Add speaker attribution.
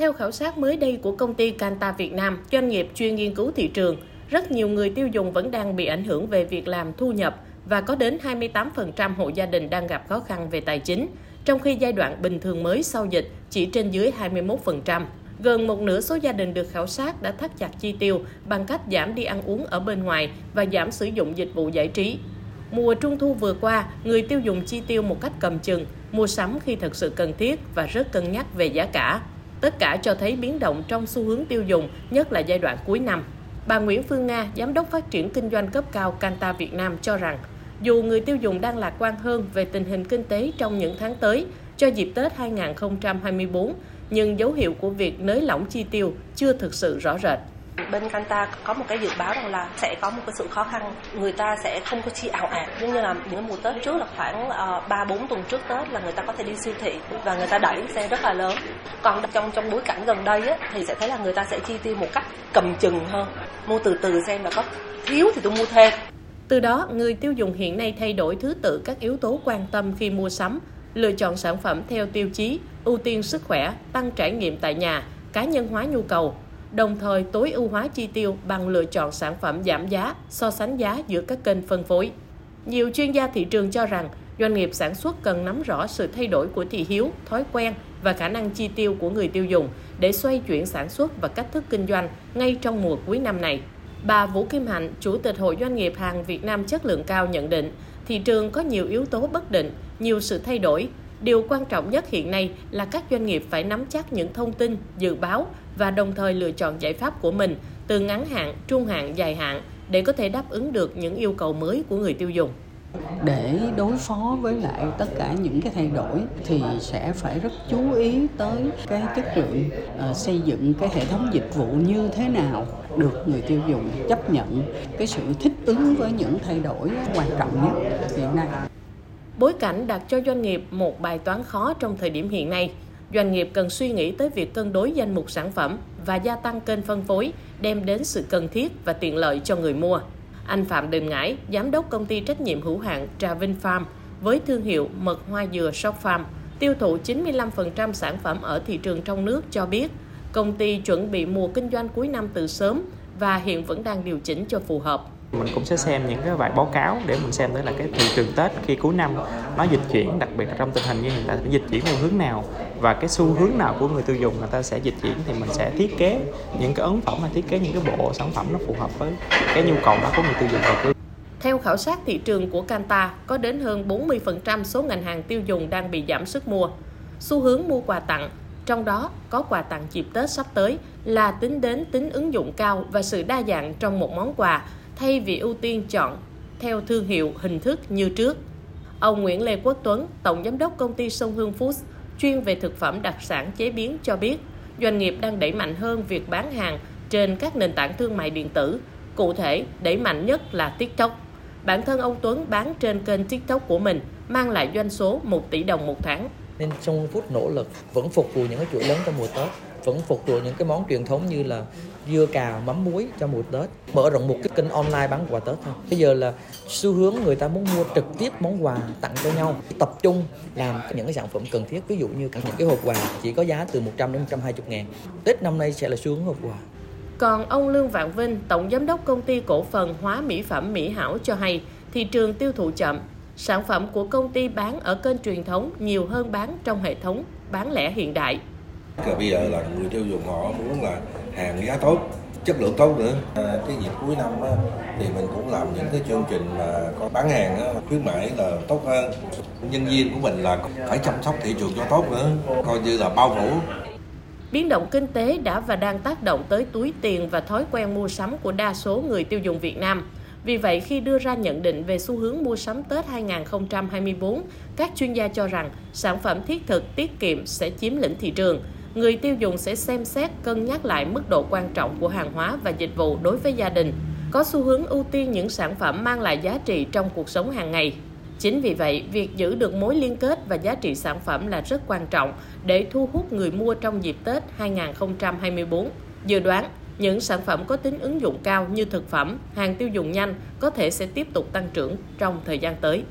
Speaker 1: Theo khảo sát mới đây của công ty Canta Việt Nam, doanh nghiệp chuyên nghiên cứu thị trường, rất nhiều người tiêu dùng vẫn đang bị ảnh hưởng về việc làm thu nhập và có đến 28% hộ gia đình đang gặp khó khăn về tài chính, trong khi giai đoạn bình thường mới sau dịch chỉ trên dưới 21%. Gần một nửa số gia đình được khảo sát đã thắt chặt chi tiêu bằng cách giảm đi ăn uống ở bên ngoài và giảm sử dụng dịch vụ giải trí. Mùa trung thu vừa qua, người tiêu dùng chi tiêu một cách cầm chừng, mua sắm khi thật sự cần thiết và rất cân nhắc về giá cả. Tất cả cho thấy biến động trong xu hướng tiêu dùng, nhất là giai đoạn cuối năm. Bà Nguyễn Phương Nga, Giám đốc phát triển kinh doanh cấp cao Canta Việt Nam cho rằng, dù người tiêu dùng đang lạc quan hơn về tình hình kinh tế trong những tháng tới cho dịp Tết 2024, nhưng dấu hiệu của việc nới lỏng chi tiêu chưa thực sự rõ rệt
Speaker 2: bên Canta có một cái dự báo rằng là sẽ có một cái sự khó khăn. Người ta sẽ không có chi ảo ạt giống như là những mùa Tết trước là khoảng ba ba bốn tuần trước Tết là người ta có thể đi siêu thị và người ta đẩy xe rất là lớn. Còn trong trong bối cảnh gần đây á, thì sẽ thấy là người ta sẽ chi tiêu một cách cầm chừng hơn. Mua từ từ xem là có thiếu thì tôi mua thêm.
Speaker 1: Từ đó người tiêu dùng hiện nay thay đổi thứ tự các yếu tố quan tâm khi mua sắm lựa chọn sản phẩm theo tiêu chí ưu tiên sức khỏe tăng trải nghiệm tại nhà cá nhân hóa nhu cầu đồng thời tối ưu hóa chi tiêu bằng lựa chọn sản phẩm giảm giá, so sánh giá giữa các kênh phân phối. Nhiều chuyên gia thị trường cho rằng doanh nghiệp sản xuất cần nắm rõ sự thay đổi của thị hiếu, thói quen và khả năng chi tiêu của người tiêu dùng để xoay chuyển sản xuất và cách thức kinh doanh ngay trong mùa cuối năm này. Bà Vũ Kim Hạnh, Chủ tịch Hội Doanh nghiệp hàng Việt Nam chất lượng cao nhận định, thị trường có nhiều yếu tố bất định, nhiều sự thay đổi Điều quan trọng nhất hiện nay là các doanh nghiệp phải nắm chắc những thông tin, dự báo và đồng thời lựa chọn giải pháp của mình từ ngắn hạn, trung hạn, dài hạn để có thể đáp ứng được những yêu cầu mới của người tiêu dùng.
Speaker 3: Để đối phó với lại tất cả những cái thay đổi thì sẽ phải rất chú ý tới cái chất lượng uh, xây dựng cái hệ thống dịch vụ như thế nào được người tiêu dùng chấp nhận. Cái sự thích ứng với những thay đổi quan trọng nhất hiện nay.
Speaker 1: Bối cảnh đặt cho doanh nghiệp một bài toán khó trong thời điểm hiện nay. Doanh nghiệp cần suy nghĩ tới việc cân đối danh mục sản phẩm và gia tăng kênh phân phối đem đến sự cần thiết và tiện lợi cho người mua. Anh Phạm Đình Ngãi, giám đốc công ty trách nhiệm hữu hạn Trà Vinh Farm với thương hiệu mật hoa dừa Shop Farm tiêu thụ 95% sản phẩm ở thị trường trong nước cho biết công ty chuẩn bị mùa kinh doanh cuối năm từ sớm và hiện vẫn đang điều chỉnh cho phù hợp
Speaker 4: mình cũng sẽ xem những cái bài báo cáo để mình xem tới là cái thị trường Tết khi cuối năm nó dịch chuyển đặc biệt là trong tình hình như hiện tại dịch chuyển theo hướng nào và cái xu hướng nào của người tiêu dùng người ta sẽ dịch chuyển thì mình sẽ thiết kế những cái ấn phẩm hay thiết kế những cái bộ sản phẩm nó phù hợp với cái nhu cầu đó của người tiêu dùng và
Speaker 1: theo khảo sát thị trường của Canta, có đến hơn 40% số ngành hàng tiêu dùng đang bị giảm sức mua. Xu hướng mua quà tặng, trong đó có quà tặng dịp Tết sắp tới, là tính đến tính ứng dụng cao và sự đa dạng trong một món quà thay vì ưu tiên chọn theo thương hiệu hình thức như trước. Ông Nguyễn Lê Quốc Tuấn, Tổng Giám đốc công ty Sông Hương Foods, chuyên về thực phẩm đặc sản chế biến cho biết, doanh nghiệp đang đẩy mạnh hơn việc bán hàng trên các nền tảng thương mại điện tử, cụ thể đẩy mạnh nhất là TikTok. Bản thân ông Tuấn bán trên kênh TikTok của mình mang lại doanh số 1 tỷ đồng một tháng.
Speaker 5: Nên trong phút nỗ lực vẫn phục vụ những cái chuỗi lớn trong mùa Tết vẫn phục vụ những cái món truyền thống như là dưa cà, mắm muối cho mùa Tết. Mở rộng một cái kênh online bán quà Tết thôi. Bây giờ là xu hướng người ta muốn mua trực tiếp món quà tặng cho nhau. Tập trung làm những cái sản phẩm cần thiết. Ví dụ như những cái hộp quà chỉ có giá từ 100 đến 120 ngàn. Tết năm nay sẽ là xu hướng hộp quà.
Speaker 1: Còn ông Lương Vạn Vinh, Tổng Giám đốc Công ty Cổ phần Hóa Mỹ phẩm Mỹ Hảo cho hay, thị trường tiêu thụ chậm. Sản phẩm của công ty bán ở kênh truyền thống nhiều hơn bán trong hệ thống bán lẻ hiện đại.
Speaker 6: Bây giờ là người tiêu dùng họ muốn là hàng giá tốt, chất lượng tốt nữa. À, cái dịp cuối năm á, thì mình cũng làm những cái chương trình mà có bán hàng á, khuyến mãi là tốt hơn. Nhân viên của mình là phải chăm sóc thị trường cho tốt nữa, coi như là bao phủ.
Speaker 1: Biến động kinh tế đã và đang tác động tới túi tiền và thói quen mua sắm của đa số người tiêu dùng Việt Nam. Vì vậy, khi đưa ra nhận định về xu hướng mua sắm Tết 2024, các chuyên gia cho rằng sản phẩm thiết thực tiết kiệm sẽ chiếm lĩnh thị trường – người tiêu dùng sẽ xem xét cân nhắc lại mức độ quan trọng của hàng hóa và dịch vụ đối với gia đình, có xu hướng ưu tiên những sản phẩm mang lại giá trị trong cuộc sống hàng ngày. Chính vì vậy, việc giữ được mối liên kết và giá trị sản phẩm là rất quan trọng để thu hút người mua trong dịp Tết 2024. Dự đoán, những sản phẩm có tính ứng dụng cao như thực phẩm, hàng tiêu dùng nhanh có thể sẽ tiếp tục tăng trưởng trong thời gian tới.